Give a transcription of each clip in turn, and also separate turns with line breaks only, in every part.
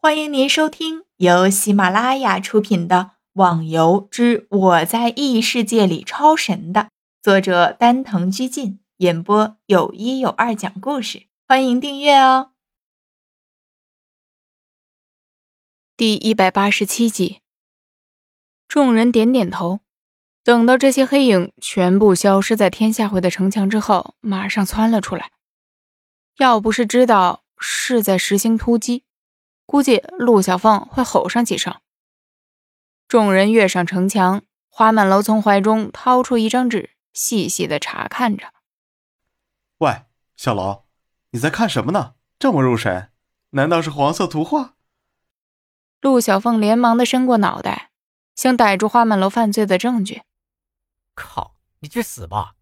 欢迎您收听由喜马拉雅出品的《网游之我在异世界里超神》的作者丹藤居进演播，有一有二讲故事。欢迎订阅哦。第一百八十七集，众人点点头。等到这些黑影全部消失在天下会的城墙之后，马上窜了出来。要不是知道是在实行突击。估计陆小凤会吼上几声。众人跃上城墙，花满楼从怀中掏出一张纸，细细的查看着。
喂，小楼，你在看什么呢？这么入神？难道是黄色图画？
陆小凤连忙的伸过脑袋，想逮住花满楼犯罪的证据。
靠，你去死吧！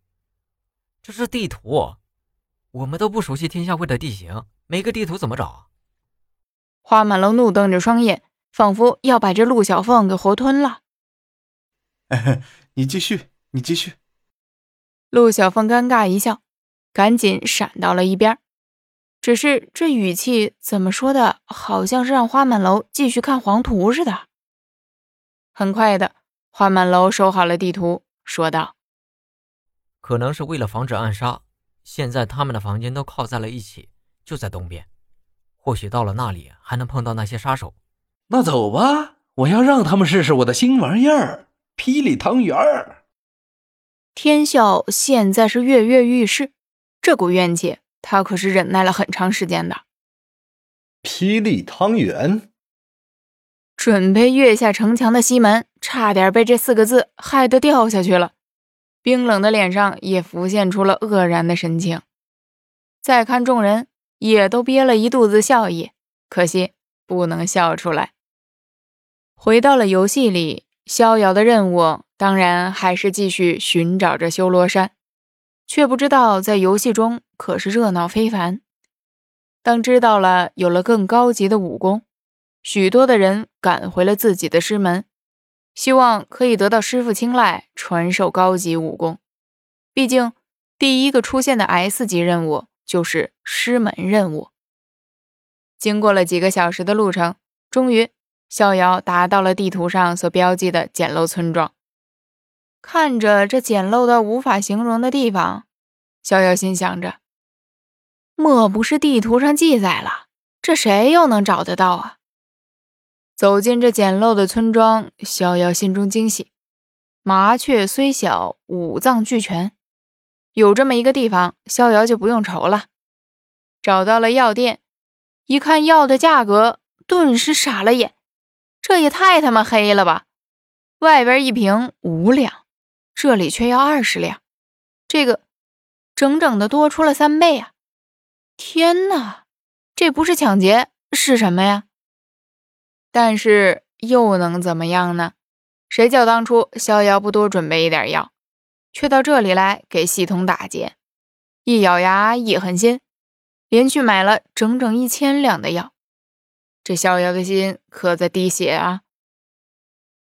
这是地图，我们都不熟悉天下会的地形，没个地图怎么找？
花满楼怒瞪着双眼，仿佛要把这陆小凤给活吞了。
你继续，你继续。
陆小凤尴尬一笑，赶紧闪到了一边。只是这语气怎么说的，好像是让花满楼继续看黄图似的。很快的，花满楼收好了地图，说道：“
可能是为了防止暗杀，现在他们的房间都靠在了一起，就在东边。”或许到了那里还能碰到那些杀手，
那走吧，我要让他们试试我的新玩意儿——霹雳汤圆儿。
天笑现在是跃跃欲试，这股怨气他可是忍耐了很长时间的。
霹雳汤圆，
准备跃下城墙的西门差点被这四个字害得掉下去了，冰冷的脸上也浮现出了愕然的神情。再看众人。也都憋了一肚子笑意，可惜不能笑出来。回到了游戏里，逍遥的任务当然还是继续寻找着修罗山，却不知道在游戏中可是热闹非凡。当知道了有了更高级的武功，许多的人赶回了自己的师门，希望可以得到师傅青睐，传授高级武功。毕竟第一个出现的 S 级任务。就是师门任务。经过了几个小时的路程，终于，逍遥达到了地图上所标记的简陋村庄。看着这简陋到无法形容的地方，逍遥心想着：莫不是地图上记载了？这谁又能找得到啊？走进这简陋的村庄，逍遥心中惊喜。麻雀虽小，五脏俱全。有这么一个地方，逍遥就不用愁了。找到了药店，一看药的价格，顿时傻了眼。这也太他妈黑了吧！外边一瓶五两，这里却要二十两，这个整整的多出了三倍啊！天哪，这不是抢劫是什么呀？但是又能怎么样呢？谁叫当初逍遥不多准备一点药？却到这里来给系统打劫，一咬牙一狠心，连续买了整整一千两的药。这逍遥的心可在滴血啊！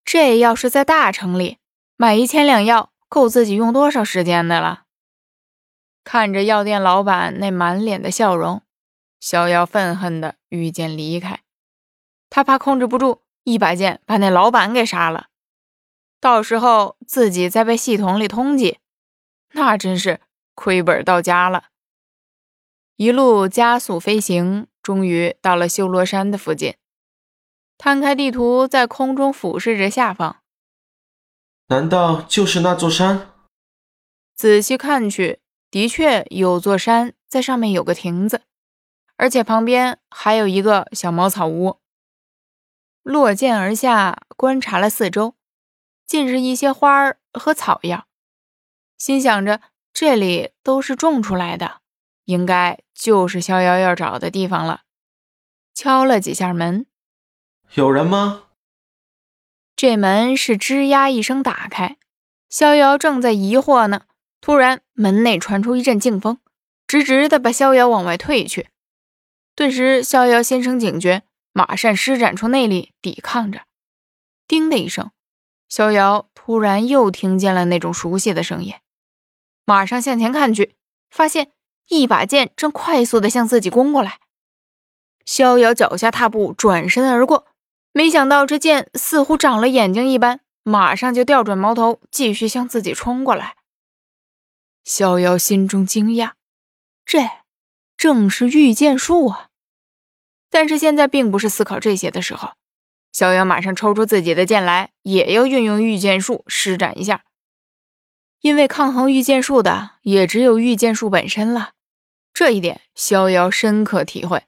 这要是在大城里买一千两药，够自己用多少时间的了？看着药店老板那满脸的笑容，逍遥愤恨的欲见离开。他怕控制不住，一把剑把那老板给杀了。到时候自己再被系统里通缉，那真是亏本到家了。一路加速飞行，终于到了修罗山的附近。摊开地图，在空中俯视着下方，
难道就是那座山？
仔细看去，的确有座山，在上面有个亭子，而且旁边还有一个小茅草屋。落剑而下，观察了四周。尽是一些花儿和草药，心想着这里都是种出来的，应该就是逍遥要找的地方了。敲了几下门，
有人吗？
这门是吱呀一声打开，逍遥正在疑惑呢，突然门内传出一阵劲风，直直的把逍遥往外退去。顿时，逍遥心生警觉，马上施展出内力抵抗着。叮的一声。逍遥突然又听见了那种熟悉的声音，马上向前看去，发现一把剑正快速的向自己攻过来。逍遥脚下踏步，转身而过。没想到这剑似乎长了眼睛一般，马上就调转矛头，继续向自己冲过来。逍遥心中惊讶，这正是御剑术啊！但是现在并不是思考这些的时候。逍遥马上抽出自己的剑来，也要运用御剑术施展一下。因为抗衡御剑术的也只有御剑术本身了，这一点逍遥深刻体会。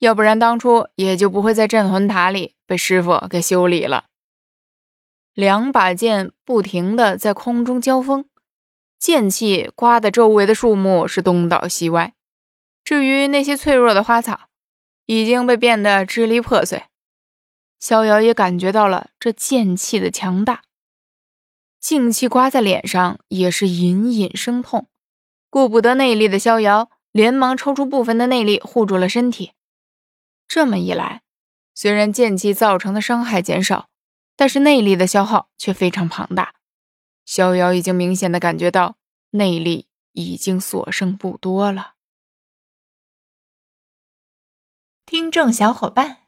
要不然当初也就不会在镇魂塔里被师傅给修理了。两把剑不停的在空中交锋，剑气刮得周围的树木是东倒西歪。至于那些脆弱的花草，已经被变得支离破碎。逍遥也感觉到了这剑气的强大，劲气刮在脸上也是隐隐生痛。顾不得内力的逍遥，连忙抽出部分的内力护住了身体。这么一来，虽然剑气造成的伤害减少，但是内力的消耗却非常庞大。逍遥已经明显的感觉到内力已经所剩不多了。
听众小伙伴，